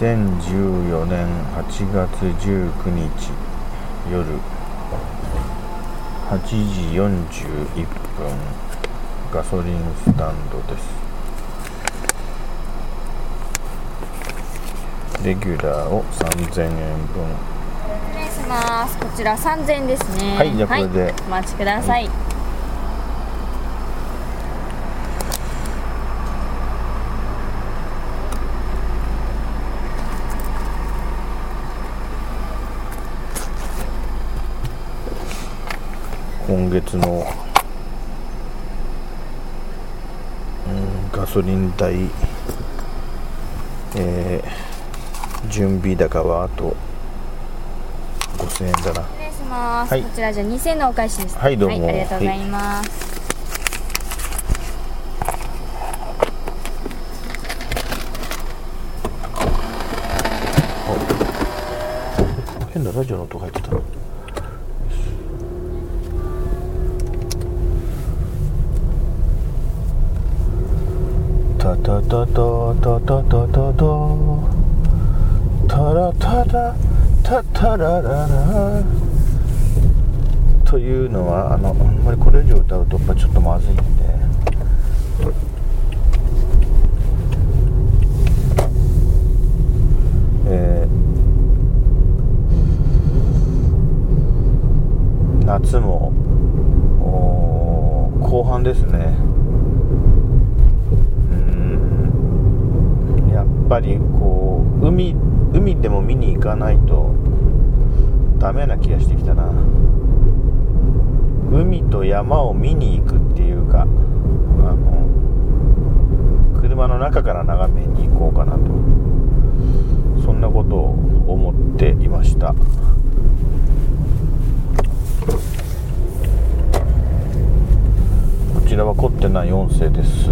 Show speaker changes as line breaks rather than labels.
2014年8月19日夜8時41分ガソリンスタンドです。レギュラーを3000円分。
失礼します。こちら3000円ですね。
はいじゃあこれで。
お待ちください、
今月のうんガソリン代えー準備高はあと5000円だな。
失礼します、
はい。
こちらじゃあ2000円のお返しです。
はいどうも。
ありがとうございます、
変なラジオの音が入ってたタタタタタタタタタタラタラタタラララというのはあのあんまりこれ以上歌うとやっぱちょっとまずいんで。えー夏もおー後半ですねうんやっぱりこう海海でも見に行かないとダメな気がしてきたな。海と山を見に行くっていうかあの車の中から眺めに行こうかなとそんなことを思っていました。こちらは凝ってない音声です。